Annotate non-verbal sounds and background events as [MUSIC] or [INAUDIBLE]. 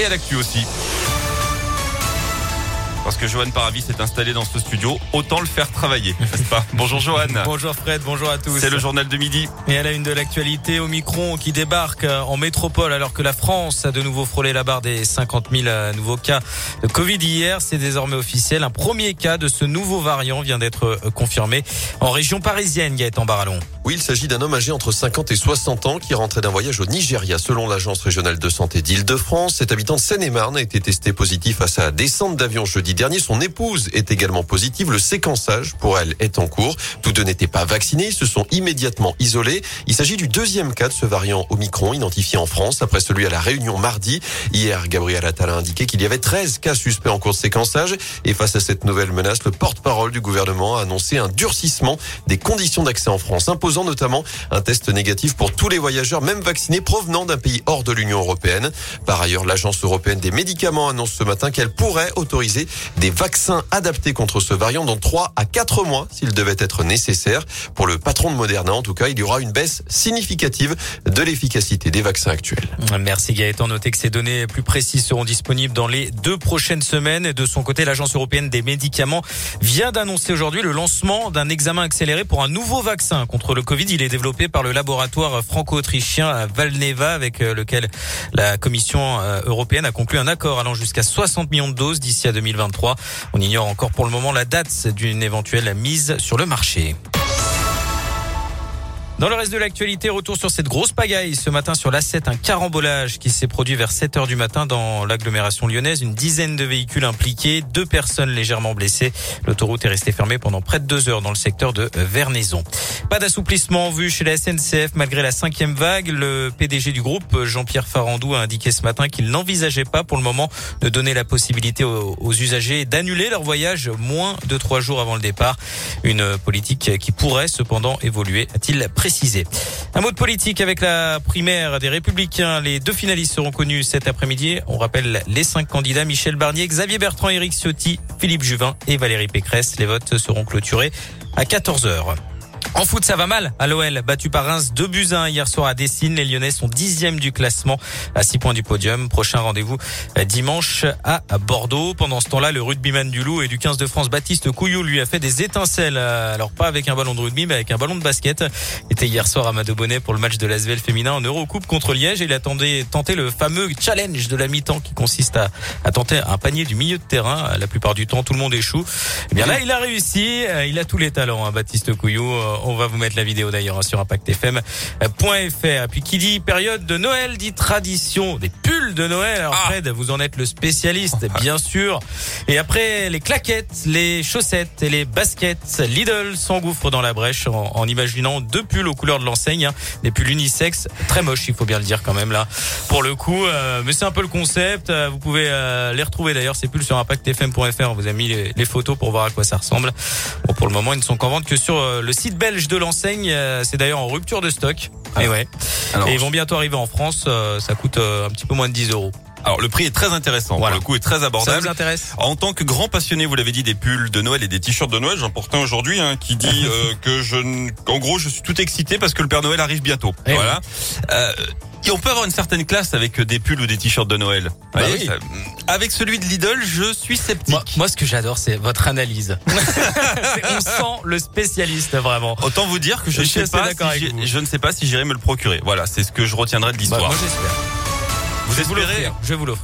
et à l'actu aussi. Parce que Johan Paravis est installé dans ce studio, autant le faire travailler, n'est-ce pas? Bonjour Johan. [LAUGHS] Bonjour Fred, bonjour à tous. C'est le journal de midi. Et à la une de l'actualité, Omicron qui débarque en métropole alors que la France a de nouveau frôlé la barre des 50 000 nouveaux cas de Covid hier. C'est désormais officiel. Un premier cas de ce nouveau variant vient d'être confirmé en région parisienne, Gaëtan Barallon. Oui, il s'agit d'un homme âgé entre 50 et 60 ans qui rentrait d'un voyage au Nigeria selon l'agence régionale de santé d'Île-de-France. Cet habitant de Seine-et-Marne a été testé positif à sa descente d'avion jeudi dernier. Son épouse est également positive. Le séquençage pour elle est en cours. Tous deux n'étaient pas vaccinés. Ils se sont immédiatement isolés. Il s'agit du deuxième cas de ce variant Omicron identifié en France après celui à la Réunion mardi. Hier, Gabriel Attal a indiqué qu'il y avait 13 cas suspects en cours de séquençage. Et face à cette nouvelle menace, le porte-parole du gouvernement a annoncé un durcissement des conditions d'accès en France, imposant notamment un test négatif pour tous les voyageurs, même vaccinés, provenant d'un pays hors de l'Union européenne. Par ailleurs, l'Agence européenne des médicaments annonce ce matin qu'elle pourrait autoriser des vaccins adaptés contre ce variant dans 3 à 4 mois s'il devait être nécessaire. Pour le patron de Moderna, en tout cas, il y aura une baisse significative de l'efficacité des vaccins actuels. Merci Gaëtan. Notez que ces données plus précises seront disponibles dans les deux prochaines semaines. De son côté, l'Agence européenne des médicaments vient d'annoncer aujourd'hui le lancement d'un examen accéléré pour un nouveau vaccin contre le Covid. Il est développé par le laboratoire franco-autrichien Valneva avec euh, lequel la Commission euh, européenne a conclu un accord allant jusqu'à 60 millions de doses d'ici à 2023. On ignore encore pour le moment la date d'une éventuelle mise sur le marché. Dans le reste de l'actualité, retour sur cette grosse pagaille ce matin sur l'A7, un carambolage qui s'est produit vers 7 heures du matin dans l'agglomération lyonnaise. Une dizaine de véhicules impliqués, deux personnes légèrement blessées. L'autoroute est restée fermée pendant près de deux heures dans le secteur de Vernaison. Pas d'assouplissement vu chez la SNCF malgré la cinquième vague. Le PDG du groupe, Jean-Pierre Farandou, a indiqué ce matin qu'il n'envisageait pas pour le moment de donner la possibilité aux, aux usagers d'annuler leur voyage moins de trois jours avant le départ. Une politique qui pourrait cependant évoluer, a-t-il précisé. Un mot de politique avec la primaire des Républicains. Les deux finalistes seront connus cet après-midi. On rappelle les cinq candidats Michel Barnier, Xavier Bertrand, Éric Ciotti, Philippe Juvin et Valérie Pécresse. Les votes seront clôturés à 14 heures. En foot, ça va mal à l'OL, battu par Reims 2 buts 1 hier soir à Dessine. Les Lyonnais sont dixième du classement à 6 points du podium. Prochain rendez-vous euh, dimanche à Bordeaux. Pendant ce temps-là, le rugbyman du Loup et du 15 de France, Baptiste Couillou, lui a fait des étincelles. Euh, alors pas avec un ballon de rugby, mais avec un ballon de basket. Il était hier soir à Madobonnet pour le match de l'Asvel féminin en Eurocoupe contre Liège. Et il attendait tenté le fameux challenge de la mi-temps qui consiste à, tenter un panier du milieu de terrain. La plupart du temps, tout le monde échoue. Eh bien là, il a réussi. Euh, il a tous les talents, hein, Baptiste Couillou. On va vous mettre la vidéo d'ailleurs hein, sur impactfm.fr. Puis qui dit période de Noël dit tradition des pulls de Noël. Alors Ah. Fred, vous en êtes le spécialiste, [LAUGHS] bien sûr. Et après les claquettes, les chaussettes et les baskets, Lidl s'engouffre dans la brèche en, en imaginant deux pulls aux couleurs de l'enseigne, hein. des pulls unisexes, très moches, il faut bien le dire quand même là. Pour le coup, euh, mais c'est un peu le concept. Euh, Vous pouvez euh, les retrouver d'ailleurs ces pulls sur impactfm.fr. On vous a mis les, les photos pour voir à quoi ça ressemble. Bon, pour le moment, ils ne sont qu'en vente que sur euh, le site belge de l'enseigne. Euh, C'est d'ailleurs en rupture de stock. Et ouais. Alors, Et ils vont bientôt arriver en France. Euh, ça coûte euh, un petit peu moins de 10 euros. alors, le prix est très intéressant. Voilà. Pour le coup, est très Ça abordable. vous intéresse En tant que grand passionné, vous l'avez dit, des pulls de Noël et des t-shirts de Noël, j'en porte un aujourd'hui hein, qui dit [LAUGHS] euh, que je, en gros, je suis tout excité parce que le Père Noël arrive bientôt. Eh voilà. Euh, et on peut avoir une certaine classe avec des pulls ou des t-shirts de Noël. Bah oui. ça- avec celui de Lidl, je suis sceptique. moi, moi, ce que j'adore, c'est votre analyse. [LAUGHS] On sent le spécialiste vraiment. Autant vous dire que je, Je ne sais pas si je ne sais pas si j'irai me le procurer. Voilà, c'est ce que je retiendrai de Bah, l'histoire. moi, j'espère. vous Je vous espérez. Je vous l'offrir.